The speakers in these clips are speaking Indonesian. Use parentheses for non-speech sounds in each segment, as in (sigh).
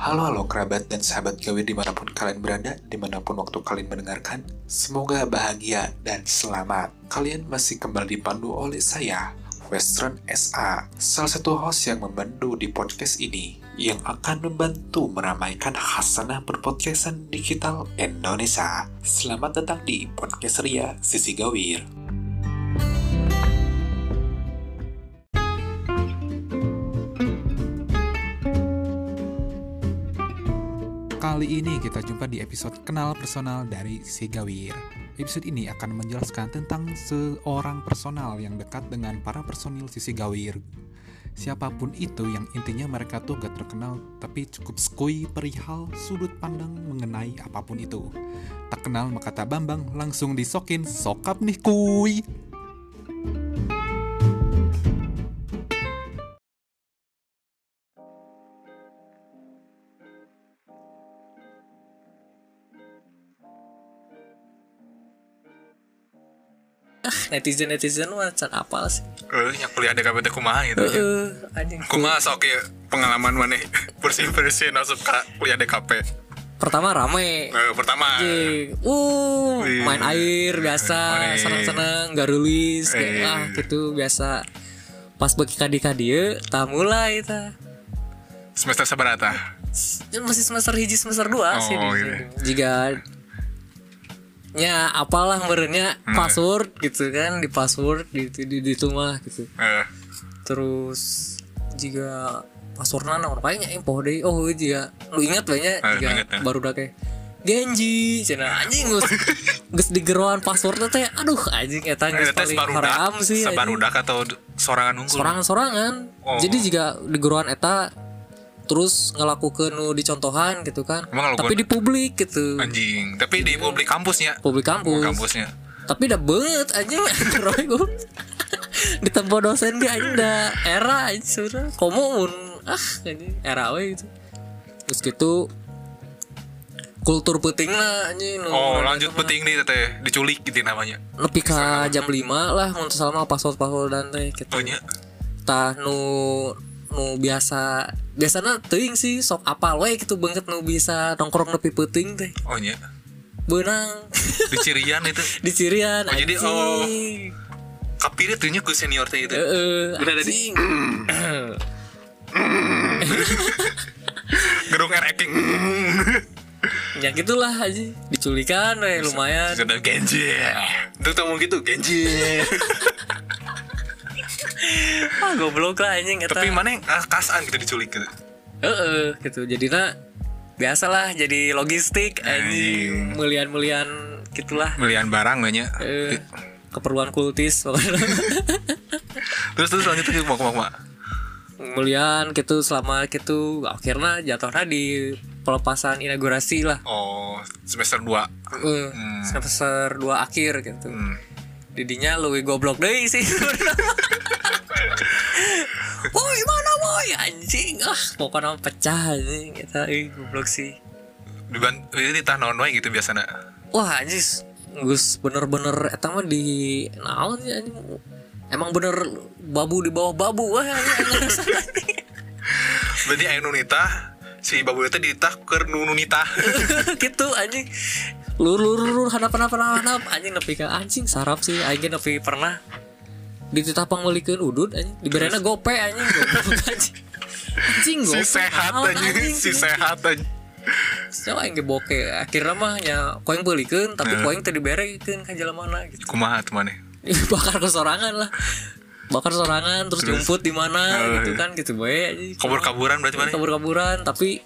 Halo halo kerabat dan sahabat gawe di mana pun kalian berada, di mana pun waktu kalian mendengarkan, semoga bahagia dan selamat. Kalian masih kembali dipandu oleh saya, Western SA, salah satu host yang membantu di podcast ini, yang akan membantu meramaikan hasanah berpodcastan digital Indonesia. Selamat datang di Podcast Ria Sisi Gawir. Ini kita jumpa di episode Kenal Personal dari Sigawir. Episode ini akan menjelaskan tentang seorang personal yang dekat dengan para personil Sisi Gawir. Siapa pun itu yang intinya mereka tuh gak terkenal tapi cukup skui perihal sudut pandang mengenai apa pun itu. Tak kenal maka tak bambang langsung disokin sokap nih kuy. Netizen netizen mah can apal sih Eh, yang kuliah di KBT kumaha gitu ya. Heeh, anjing Kumaha sok ya pengalaman mana (laughs) bersih-bersih masuk ke kuliah DKP. pertama rame Eh, pertama Anjing. uh Wih. main air biasa Main. seneng-seneng garulis Eh. ah gitu biasa pas bagi kadi ya tak mulai ta semester seberapa? Masih semester hiji semester dua Oh, sih di- iya. jika ya apalah merenya Hmm. password gitu kan di password di di, di, di itu mah gitu Eh, terus jika passwordnya nomor paling info deh oh jika lu ingat banyak Ah, jika ingat, ya. baru udah kayak Genji cina anjing gus gus digeruan passwordnya teh aduh anjing eta eh, geus tes paling haram sih anjing. Sebarudak atau sorangan unggul? sorangan-sorangan Oh. jadi jika digeruan eta terus ngelakukan nu dicontohan gitu kan. Emang tapi di publik gitu. Anjing, tapi di publik kampusnya. publik kampus. Kampusnya. tapi udah banget anjing. (laughs) Roy gue (laughs) ditempo dosen dia anjing udah era anjing sudah komun ah anjing era we gitu. Terus gitu kultur penting lah anjing. Nu- Oh, lanjut penting nih teh, diculik gitu namanya. nepi ka jam 5 lah mun selama password password dan teh gitu. Oh nya. tah nu nu biasa biasanya teuing sih sok apal we gitu banget nu bisa nongkrong nepi penting teh Oh nya. benang Di Cirian itu. (laughs) di Cirian Oh, jadi, oh. Kapirnya tuh nya ke senior teh itu. Heeh, Udah ada di-. Gerung ranking. ya gitulah aja diculikan we, lumayan Sudah Genji. Itu tuh gitu Genji. (laughs) ah goblok lah anjing eta Tapi mana yang ah, kasan gitu diculik gitu. heeh gitu jadinya biasalah jadi logistik anjing mulian-mulian gitulah Belian barang banyak. eh, keperluan kultis. (laughs) Terus terus lanjut mau mau mau. mulian gitu selama gitu akhirnya jatuhnya di pelepasan inaugurasi lah Oh, semester 2. Eh, semester 2 akhir gitu Hmm. didinya lebih goblok deh sih (laughs) ah pokoknya pecah anjing kita eh, goblok sih. Diban ini tah naon wae gitu biasanya. wah anjing Gus bener-bener eta mah di naon sih anjing? Emang bener babu di bawah babu wah. (laughs) Berarti aya nu nitah si babu itu ditah keur nu nu nitah. (laughs) gitu anjing. Lur lur lur hadap hadap hadap hadap. Anjing nepi ka anjing sarap sih. Anjing nepi pernah dititapang melikeun udud anjing. Diberena gope anjing goblok anjing anjing si sehat anjing, si sehat so aing ge boke akhirnya mah nya koeng beulikeun tapi Nah. koeng teu diberekeun ka mana gitu Kumaha maneh? (laughs) bakar ke sorangan lah bakar sorangan terus, jumput di mana Oh, gitu kan gitu anjing. Kabur-kaburan berarti maneh. kabur-kaburan tapi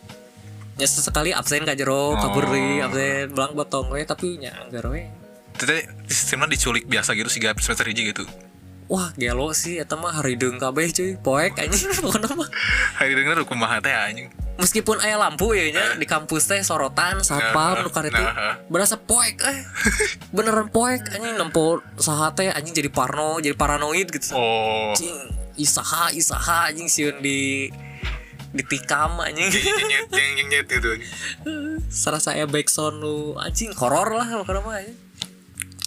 ya sesekali absen ka jero kabur Oh. deui absen belang botong we tapi nya anggar we Tete sistemnya diculik biasa gitu sih semester hiji gitu. Wah gelo sih eta mah harideung kabeh cuy poek anjing pokona mah Hari denger kumaha teh anjing. meskipun aya lampu ya nya di kampus teh sorotan satpam Nah, nu karete nah. berasa poek eh beneran poek anjing nempo saha teh anjing jadi parno jadi paranoid gitu Oh. anjing isaha isaha anjing sieun di ditikam anjing Nyet nyet nyet nyet gitu. serasa aya backsound nu anjing horor lah pokoknya mah anjing.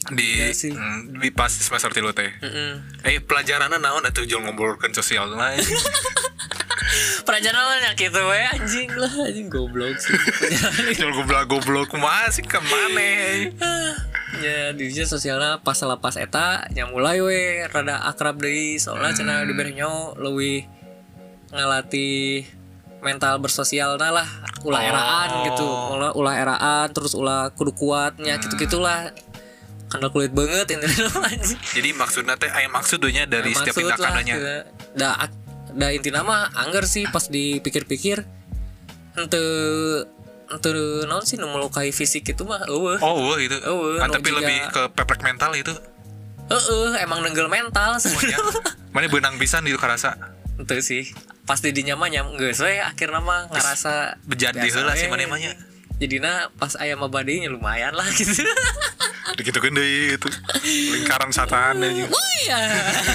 Di Iya sih. mm, di pas semester tilu teh. Mm-mm. Eh pelajarannya naon atuh jual ngobrolkeun sosial lain. (laughs) perjalanannya gitu we anjing lah anjing goblok sih (laughs) Jual goblok goblok masih ke mana? (sighs) ya dirinya sosialnya pas lepas eta yang mulai we rada akrab deui soalnya cenah diberi nyawa lebih ngelatih mental bersosial nah lah ulah Oh. eraan gitu ulah ulah eraan terus ulah kudu kuatnya gitu gitulah kandal kulit banget anjing (laughs) Jadi maksudnya teh aya maksudnya dari Nah, setiap tindakannya. da da inti nama angger sih pas dipikir-pikir ente ente naon sih nu melukai fisik itu mah eueuh Oh, wah, itu. Eueuh, Ah, nu tapi juga- lebih ke peprek mental itu. Heeh, emang nenggel mental Ya. sebenarnya. Mana benang pisan itu karasa. Itu sih. Pas di dinya mah nyam geus we akhirna mah ngerasa Bejadi heula we. sih mana mah nya. Jadina pas aya mah badainya lumayan lah gitu. (laughs) Gitu kan deui itu. Lingkaran setan aja. oh iya.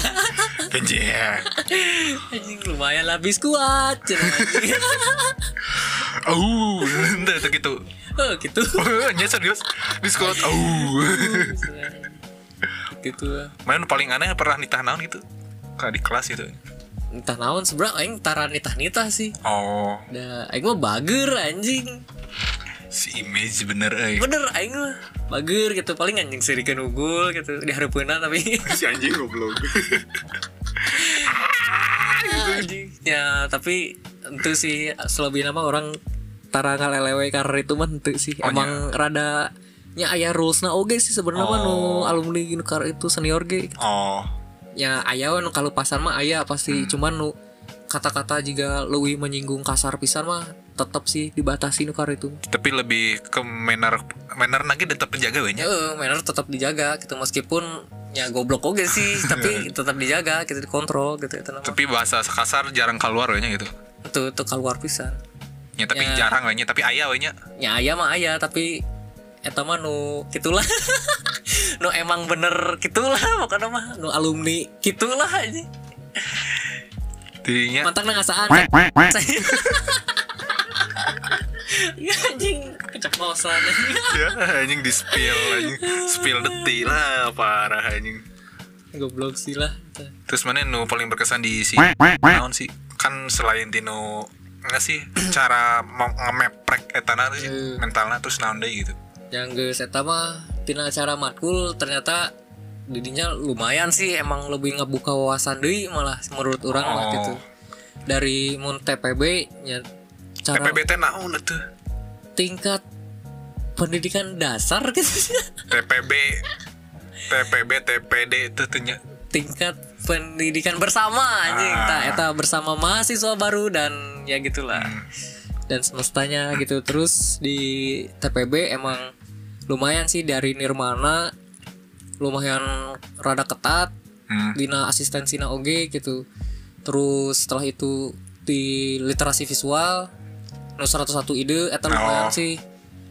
(laughs) Kenjeh. Anjing lumayan lah bis kuat. Oh, entah itu gitu. oh gitu. (laughs) Nya serius. Discord. Oh. (laughs) gitu. Main paling aneh pernah nitah naon gitu. Kayak di kelas gitu. Entah naon sebenernya aing tara nitah-nitah sih. Oh, Da aing mah bager anjing. Si image bener euy. Bener aing mah bager gitu paling anjing sirikeun unggul gitu di hareupeunna tapi (laughs) Si anjing goblok. Anjing. ya tapi itu sih selebihnya mah orang tara ngalelewe karena itu mah itu sih Oh, emang rada nya aya rules na oge sih sebenarnya mah nu Oh. alumni nu kar itu senior ge Oh. ya aya nu kalau pasar mah aya pasti cuman nu kata-kata jika lebih menyinggung kasar pisan mah tetap sih dibatasi nu kar itu Tapi lebih ke manner manner lagi tetap terjaga we nya. ya manner tetap dijaga gitu meskipun ya goblok oge sih (laughs) tapi tetap dijaga gitu dikontrol gitu itu nama Tapi bahasa kasar jarang keluar we nya gitu. itu itu keluar pisan Ya tapi Ya. jarang we nya, tapi aya we nya. ya ayah mah ayah tapi eta mah nu gitulah (laughs) nu emang bener gitulah pokoknya mah nu alumni gitulah aja Tidinya mantap ngasaan ya (laughs) anjing. Keceplosan ya anjing di spill anjing. Spill detik lah parah anjing. Goblok sih lah. Terus mana nu paling berkesan di si naon sih? Kan selain tino nggak sih cara ngemeprek etana tuh sih Hmm. mentalnya terus naon deh gitu. Yang geus eta mah tina acara matkul ternyata didinya lumayan sih emang lebih ngebuka wawasan deui malah menurut orang lah Oh. gitu. Dari mun TPB nya cara TPB teh naon tuh tingkat pendidikan dasar gitu TPB TPB TPD itu tuh nya. tingkat pendidikan bersama anjing Ah. tak eta bersama mahasiswa baru dan ya gitulah Hmm. dan semestanya gitu terus di TPB emang lumayan sih dari Nirmana lumayan rada ketat Hmm. dina asistensina oge gitu terus setelah itu di literasi visual nu 101 ide eta lumayan Oh. sih.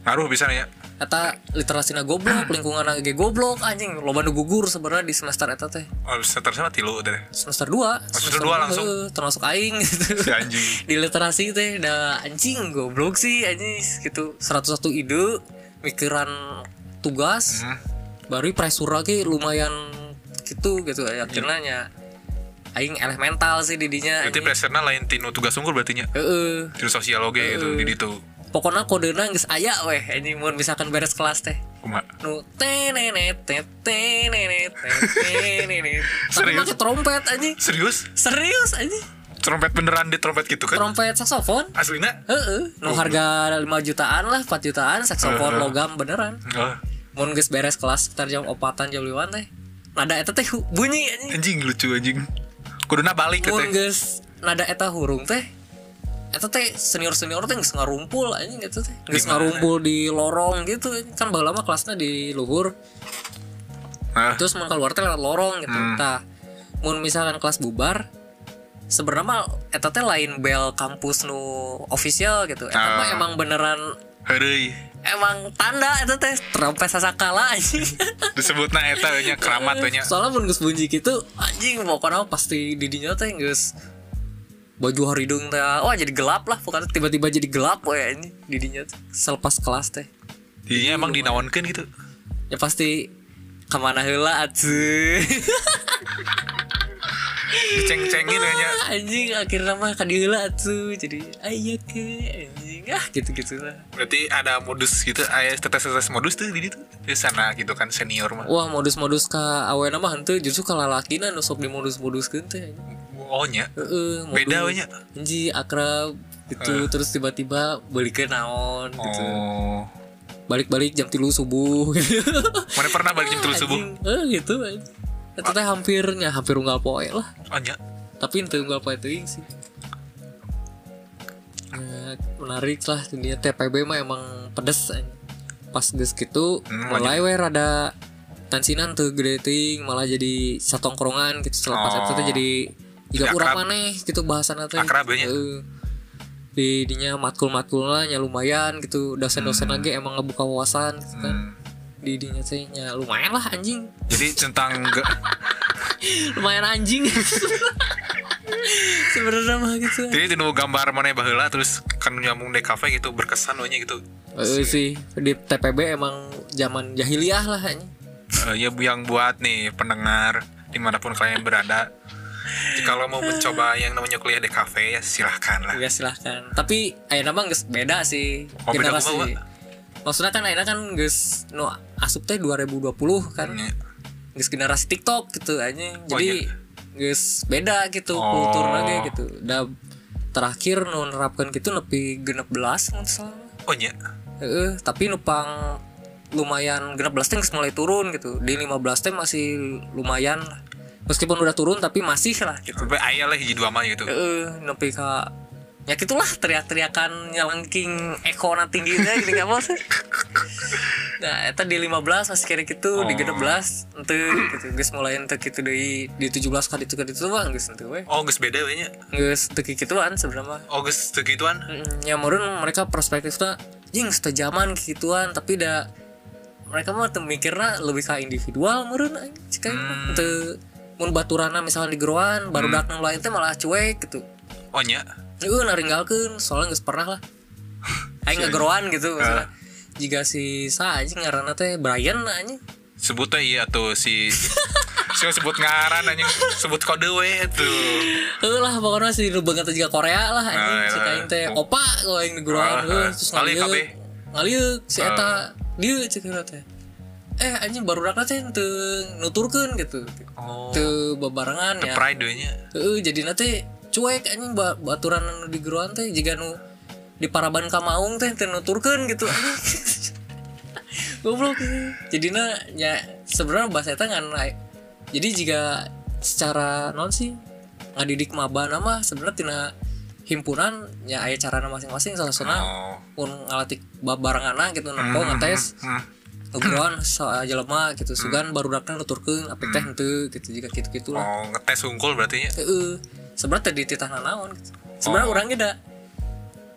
Ngaruh bisa ya? Eta literasina goblok (clears throat) lingkungan ge goblok anjing. Loba nu gugur sebenarnya di semester eta teh. Oh semester sama tilu deh semester 2 semester dua langsung? termasuk aing. Gitu (laughs) si anjing. Di literasi teh dah anjing goblok sih anjing. Gitu 101 ide mikiran tugas. Hmm. baru presura ge lumayan gitu gitu akhirnya nya aing elemental sih didinya berarti preserna lain tino tugas unggul berarti nya heeh. Tino sosial oge gitu di ditu. Pokoknya kodena geus aya weh anjing mun misalkan beres kelas teh. Kumaha nu tenenet tenenet tenenet (laughs) tapi pakai trompet anjing. Serius? Serius anjing. Trompet beneran di trompet gitu kan? Trompet saksofon. Aslinya? Heeh, nu harga 5 jutaan lah, 4 jutaan saksofon Heeh. logam beneran. oh, Mun geus beres kelas sekitar jam 4-an jam 5 teh. Nada eta teh bunyi anjing. anjing lucu anjing kuduna balik katanya geus nada eta hurung teh. Eta teh senior-senior teh geus ngarumpul anjing eta teh. Mana? ngarumpul di lorong gitu. Kan baheula mah kelasnya di luhur. nah Terus mun keluar teh lewat lorong gitu. Hmm. Tah. Mun misalkan kelas bubar sebenarnya eta teh lain bel kampus nu official gitu. Eta mah emang beneran Heureuy emang tanda itu teh trompet sasakala anjing. (laughs) Disebutna eta nya keramat nya. Soalnya mun geus bunyi gitu anjing pokoknya pasti didinya teh geus baju haridung teh wah jadi gelap lah pokoknya tiba-tiba jadi gelap we anjing didinya teh selepas kelas teh. Dinya emang dinawankeun gitu ya pasti ke mana heula atuh (laughs) diceng-cengin kayaknya (laughs) anjing akhirnya mah kadila tuh jadi ayah ke anjing ah gitu gitu lah. Berarti ada modus gitu ayah tetes-tetes modus tuh di itu di sana gitu kan senior mah. Wah modus-modus ka awena mah henteu justru ka lalakina nu sok di modus-modus teh. Oh nya heeh beda we nya anjing akrab gitu. Terus tiba-tiba balikin naon gitu. Oh. Balik-balik jam tilu subuh. Gitu (laughs) mana pernah balik jam tilu subuh? Eh gitu anjing. Eta teh hampirnya hampir unggal poe lah. Oh nya? Tapi ente unggal poe teuing sih Ya, menarik lah dunia TPB mah emang pedes pas geus gitu Hmm, mulai we rada tansinan tuh gede ting malah jadi satongkrongan gitu setelah pas Oh. teh jadi juga Jadi urang akrab. maneh gitu bahasan teh Akrab ya nya? Heeh. di dinya matkul matkul lah nya lumayan gitu dosen-dosen lagi emang ngebuka wawasan gitu kan Hmm. di dinya teh nya lumayan lah anjing jadi tentang (laughs) lumayan anjing (laughs) sebenarnya mah gitu. Jadi tinu gambar mana baheula terus kan nyambung di kafe gitu berkesan we nya gitu. Eh, sih. Di TPB emang zaman jahiliyah lah anjing. Eh, ya yang buat nih pendengar di mana pun kalian berada. Kalau mau mencoba yang namanya kuliah di kafe ya silahkan lah. Ya silahkan. Tapi ayeuna mah geus beda sih. Oh, beda generasi. kumaha, maksudnya kan ayeuna kan geus nu asup teh 2020 kan. Nya. geus generasi TikTok gitu aja Oh, jadi geus beda gitu Oh. kultur lagi gitu. Udah terakhir nu nerapkan gitu nepi genep belas salah. Oh nya Heeh, tapi nupang lumayan genep belas teh geus mulai turun gitu. Di 15 teh masih lumayan meskipun udah turun tapi masih lah gitu. Sampai ayah lah hiji dua mah gitu. Heeh, nepi ka ya gitulah teriak-teriakan nyelengking eko na tinggi teh gini nggak sih (laughs) nah eta di 15 masih kira gitu di genep belas ente gitu. Geus mulai ente gitu di di 17 kali itu kali itu bang geus ente we oh geus beda we nya geus teu gituan sebenarnya oh geus teu gituan Mm, ya meureun mereka perspektifnya jing sejaman gituan tapi dah mereka mah teu mikirna lebih ke individual cik aing mah. teu mun baturana misalnya di geroan baru datang lain teh malah cuek gitu. Oh nya? Heeh, naringgalkeun soalnya geus pernah lah. (laughs) Aing ngegeroan gitu maksudnya jika si sa anjing ngaranna teh Brian anjing. Sebut teh iya tuh si (laughs) si sebut ngaran anjing sebut kode we tuh. Heuh lah pokoknya si nu banget juga Korea lah anjing. Ah, si kain teh opa kalau yang digeroan Ah, heuh ah. terus ngalieu ngalieu si eta. Dieu cek teh. Eh anjing baru rakna teh teu nuturkeun gitu. Oh. Teu bebarengan ya. pride nya Heeh, jadi nanti cuek anjing ba baturan di geroan teh. Jika nu di paraban kamaung teh teu nuturkeun gitu (laughs) goblok jadi ya sebenarnya bahasa eta ngan jadi jika secara non sih ngadidik maba nama sebenarnya tina himpunan ya aya carana masing-masing salah satu oh pun ngalatik barengan gitu nempo ngetes hmm. ngobrol soal jelema gitu sugan baru datang nuturkeun apik teh henteu gitu jika gitu-gitu lah oh ngetes unggul berarti nya Heeh. Sebenarnya tadi titah nanaon gitu. Sebenarnya Oh. orang geda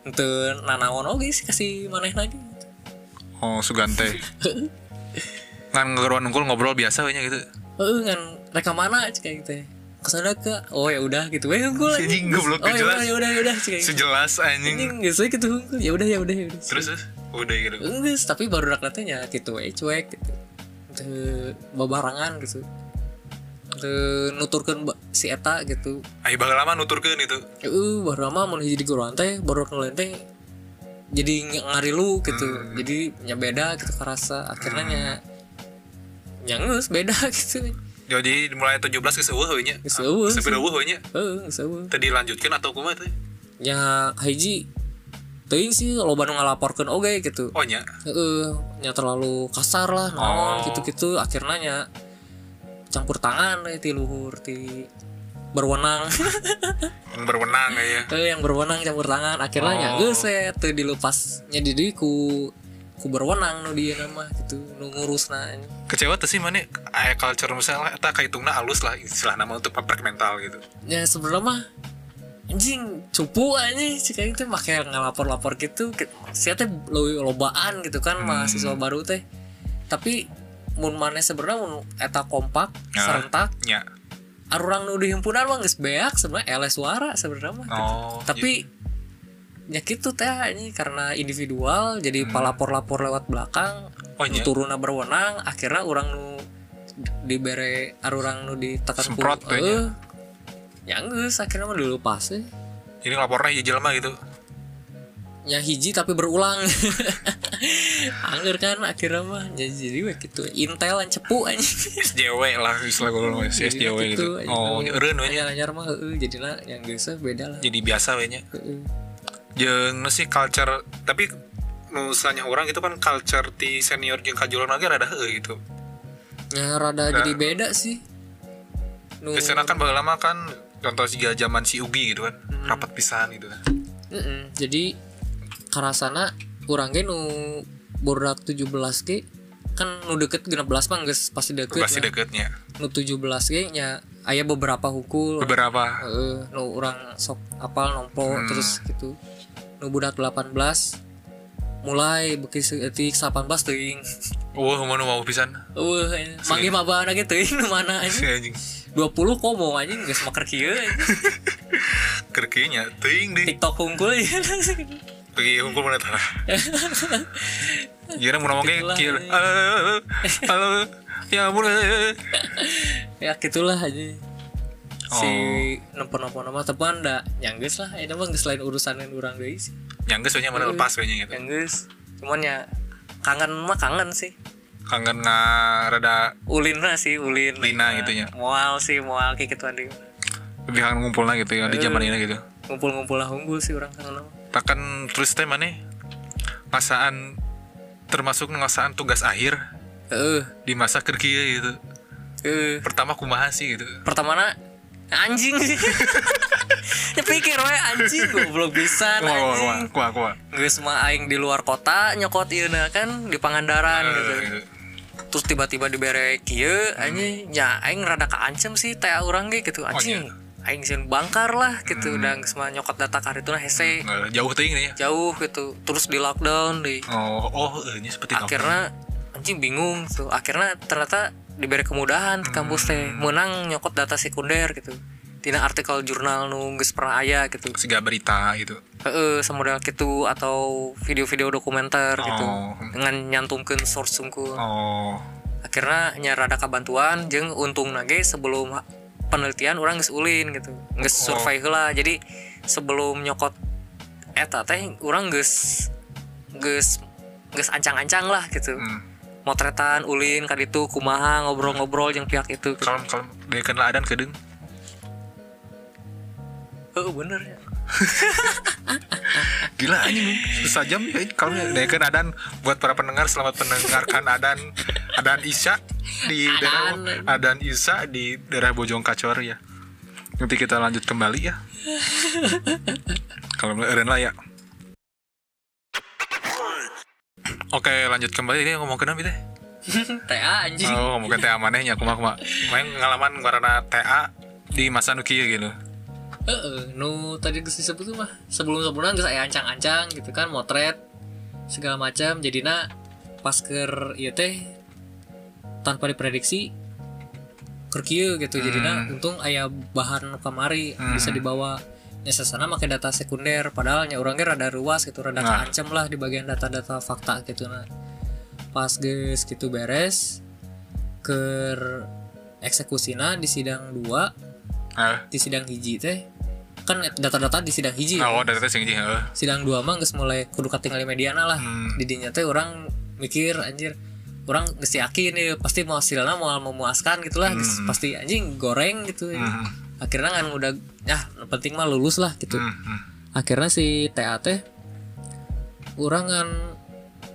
Ente nanaon oge sih kasih maneh lagi. oh sugante (laughs) ngan ngegeruan unggul ngobrol biasa we nya gitu Heeh ngan reka mana kayak gitu. Ke sana ke oh ya udah gitu. Weh unggul lagi. Anjing, goblok, Oh ya jelas. ya udah ya udah kayak gitu. sejelas anjing Anjing geus we gitu unggul. Ya udah ya udah ya udah. terus udah gitu Geus tapi baru rak nya gitu we cuek gitu. Teu babarangan gitu. Ba- si eta gitu. ayo bakal lama nuturkeun itu Heeh, baru lama mun hiji di goroan teh baru nulain teh jadi ng- ngarilu gitu. Jadi nya beda gitu karasa akhirnya nya nya geus beda (laughs) gitu. jadi mulai 17 ke seueuh we nya Geus eueuh. sampai eueuh we nya Heeh, geus eueuh. tadi lanjutkan atau kumaha teh Nya hiji teuing sih loba nu ngalaporkeun oge gitu. oh nya Heeh, nya terlalu kasar lah naon Oh. gitu-gitu akhirnya nya campur tangan we ti luhur ti. Berwenang. Yang berwenang ya. (laughs) Eh yang berwenang campur tangan. Akhirnya Oh. nya geus we teu dilepas nya di dieu ku. Ku berwenang nu dia nama gitu nu ngurusna. Kecewa tuh sih mana aya culture misalnya eta kahitungna alus lah istilah nama untuk pabrik mental gitu. Ya sebenarnya mah anjing cupu aja sih kayak teh make ngalapor-lapor gitu Ke- sia teh lobaan gitu kan Hmm. mahasiswa baru teh. Tapi mun maneh sebenarnya mun eta kompak Ya. serentak nya arurang nu di himpunan mah geus beak sebenarnya eleh suara sebenarnya mah gitu. oh tapi ya gitu teh ini karena individual jadi palapor-lapor lewat belakang Hmm. Oh, iya. turunna berwenang akhirnya orang nu dibere arurang nu ditekan ku eh, ya geus akhirnya mah dulu pas eh. Jadi ngelapornya ya jelema gitu. Ya hiji tapi berulang (laughs) angger kan akhirnya mah ya, jadi we gitu intel an cepu anjing SJW lah istilah gue dulu SJW gitu. Oh, eureun we nya. anyar anyar mah heeh jadinya yang geus beda lah Jadi biasa we nya. Heeh. Jeung nu sih culture tapi nu sanya orang itu kan culture di senior jeung kajulan lagi rada heueuh gitu. ya rada jadi beda sih nu Biasanya kan baheula mah kan contoh siga zaman si Ugi gitu kan. Hmm. Rapat pisan gitu. Mm-mm. jadi karasana urang ge nu borak 17 ge kan nu deket 16 mah geus pasti deket Pasti lah. deketnya. nu 17 ge nya aya beberapa hukul Beberapa Heeh, nu urang sok apal nompo Hmm. terus gitu nu budak 18 mulai beki seetik 18 teuing (laughs) Wah, mana mau pisan? eueuh mangge mabana ge teuing nu mana Si anjing anjing. 20 komo anjing geus maker kieu anjing. (laughs) Kerkinya teuing deh. TikTok hungkul ya. (laughs) Pergi hukum mana tah. Kira mau ngomongnya anjing. Halo. Halo. Ya ampun. ya gitulah aja si Oh. nempo-nempo nama tepan da yang geus lah eta mah geus lain urusan Yang geus we nya mana lepas we nya gitu. yang geus cuman ya kangen mah kangen sih Kangen nga rada ulin lah sih ulin Lina gitu ya. mual sih mual kayak gitu ada lebih kangen ngumpulnya gitu ya di zaman ini gitu. ngumpul-ngumpul lah unggul sih orang kangen Takkan terus teh mana? Ngasaan termasuk ngasaan tugas akhir eh di masa kerja gitu. eh Pertama kumaha sih gitu. pertama anjing (laughs) sih ya pikir we anjing goblok bisa anjing kumaha. geus mah aing di luar kota nyokot ieu kan di Pangandaran gitu Eh, gitu. terus tiba-tiba dibere kieu anjing ya aing rada kaancem sih teh urang ge gitu anjing aing sieun bangkar lah gitu. Udah geus mah nyokot data karituna hese. Eh, jauh teuing nih ya. jauh gitu. Terus di lockdown di Oh, oh, eh, ini seperti akhirnya anjing bingung tuh akhirnya ternyata diberi kemudahan di kampus teh. Menang nyokot data sekunder gitu. Tina artikel jurnal nu geus pernah aya gitu. Siga berita gitu. heeh semodel gitu atau video-video dokumenter gitu. Oh. dengan nyantumkeun source sungkul Oh, akhirnya nya rada kabantuan jeung untung nage sebelum penelitian orang geus ulin gitu geus Oh. survei heula jadi sebelum nyokot eta teh orang geus geus ancang-ancang lah gitu hmm. motretan ulin kan itu kumaha ngobrol-ngobrol yang pihak itu gitu. Kalem kalem dia kena adan kedeng. Heeh, bener ya (laughs) Gila anjing susah jam ya kalau dia kena adan buat para pendengar selamat mendengarkan (laughs) adan adan Isya di daerah adan Isya di daerah Bojong Kacor ya. Nanti kita lanjut kembali ya. (laughs) Kalau eren lah ya. Oke lanjut kembali ini ngomong kenapa teh? TA anjing Oh ngomongin TA manehnya kumaha kumaha. Main pengalaman karena TA di masa nu kieu gitu. Heeh, nu tadi geus disebut tuh mah sebelum sebelumnya geus aya ancang-ancang gitu kan motret segala macam. Jadinya pas keur ieu teh tanpa diprediksi keur kieu gitu. Jadinya untung aya bahan kamari bisa dibawa. Ya sesana make data sekunder padahal nya urang ge rada ruas gitu rada Nah. kaancem lah di bagian data-data fakta gitu. Nah pas geus gitu beres keur eksekusina di sidang 2 Eh, di sidang hiji teh kan data-data di sidang hiji oh data tes yang heeh. sidang dua mah geus mulai kudu katingali mediana lah Hmm. di dinya teh orang mikir anjir orang geus yakin nih pasti mau hasilnya mau memuaskan gitulah geus pasti anjing goreng gitu Hmm. akhirnya kan udah ya penting mah lulus lah gitu Hmm, hmm. akhirnya si TAT orang kan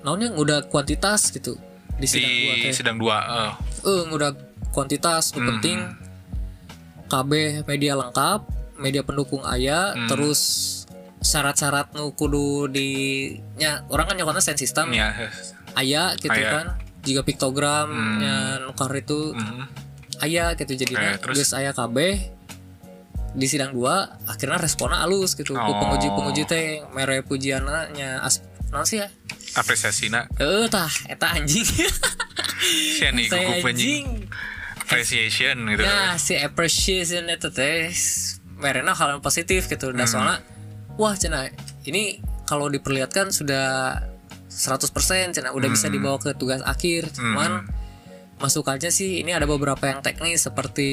naonnya udah kuantitas gitu di sidang dua teh sidang dua. eh. eh udah kuantitas nu penting KB media lengkap media pendukung aya terus syarat-syarat nu kudu di nya orang kan nyokotnya sound system Ya. aya gitu Aya. kan jika piktogramnya nukar itu Hmm. aya gitu jadinya Eh, terus? geus aya KB di sidang 2 akhirnya responnya halus gitu Oh. penguji-penguji teh mere pujianna nya as naon sih ya Apresiasi nak. eh tah eta anjing (laughs) gugup anjing anjing. Appreciation gitu. Ya, si appreciation itu teh merena hal yang positif gitu. Dan soalnya wah cina ini kalau diperlihatkan sudah 100% cina udah bisa dibawa ke tugas akhir. Cuman masukannya sih ini ada beberapa yang teknis seperti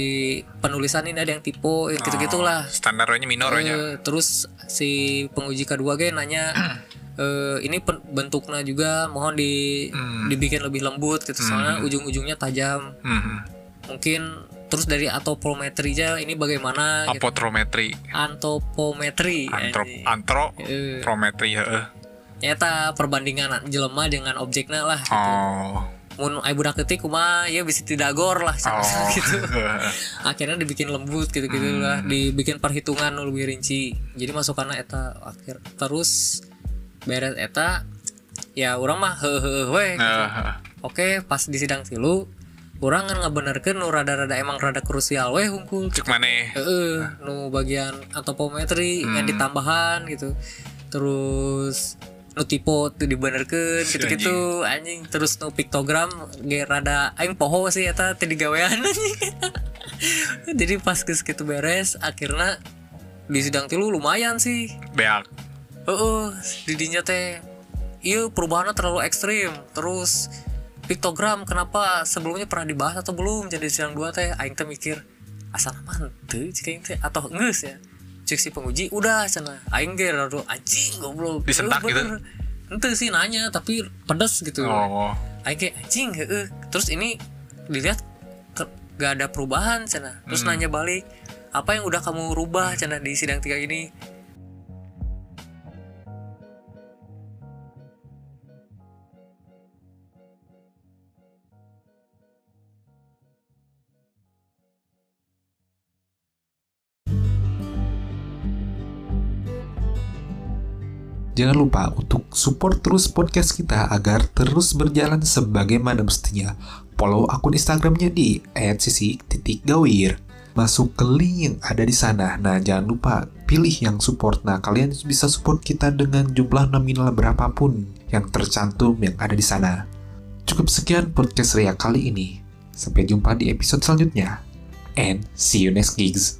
penulisan ini ada yang tipe gitu gitulah Oh, standarnya minor nya. Eh, terus si penguji kedua gue nanya (clears throat) eh, ini pen- bentuknya juga mohon di Hmm. dibikin lebih lembut gitu soalnya ujung-ujungnya tajam Hmm. mungkin terus dari atopometrinya ini bagaimana gitu. Apotrometri. antopometri Antro anjing. Eh, antropometri heeh. nyata perbandingan jelema dengan objeknya lah gitu. Oh. mun ai budak ketik kumaha ya bisa tidak gor lah Oh. (laughs) gitu (laughs) akhirnya dibikin lembut gitu gitu lah dibikin perhitungan lebih rinci jadi masukannya eta akhir terus beres eta ya orang mah hehehe we gitu. Nah, oke pas di sidang tilu orang kan ngebenerkeun nu rada-rada emang rada krusial we hungkul cek maneh. Heeh, nu bagian antopometri yang ditambahan gitu. Terus nu tipe tuh dibenerkeun gitu-gitu anjing. Terus nu piktogram ge rada aing poho sih eta teh digawean anjing. (laughs) Jadi pas geus kitu beres akhirnya di sidang tilu lumayan sih. Beak. Heeh, di dinya teh iya perubahannya terlalu ekstrim. Terus piktogram kenapa sebelumnya pernah dibahas atau belum? Jadi sidang dua teh aing teh mikir asal mana tuh cik aing teh atau nges ya cek si penguji udah sana aing ge rado anjing goblok. Disentak bener. Ente sih nanya tapi pedas gitu. Oh. aing kayak anjing heeh terus ini dilihat ke- gak ada perubahan cina terus Hmm. nanya balik apa yang udah kamu rubah cina di sidang tiga ini Jangan lupa untuk support terus podcast kita agar terus berjalan sebagaimana mestinya. Follow akun Instagramnya di @sisi.gawir. Masuk ke link yang ada di sana. Nah, jangan lupa pilih yang support. Nah, kalian bisa support kita dengan jumlah nominal berapapun yang tercantum yang ada di sana. Cukup sekian podcast Ria kali ini. Sampai jumpa di episode selanjutnya. And see you next gigs.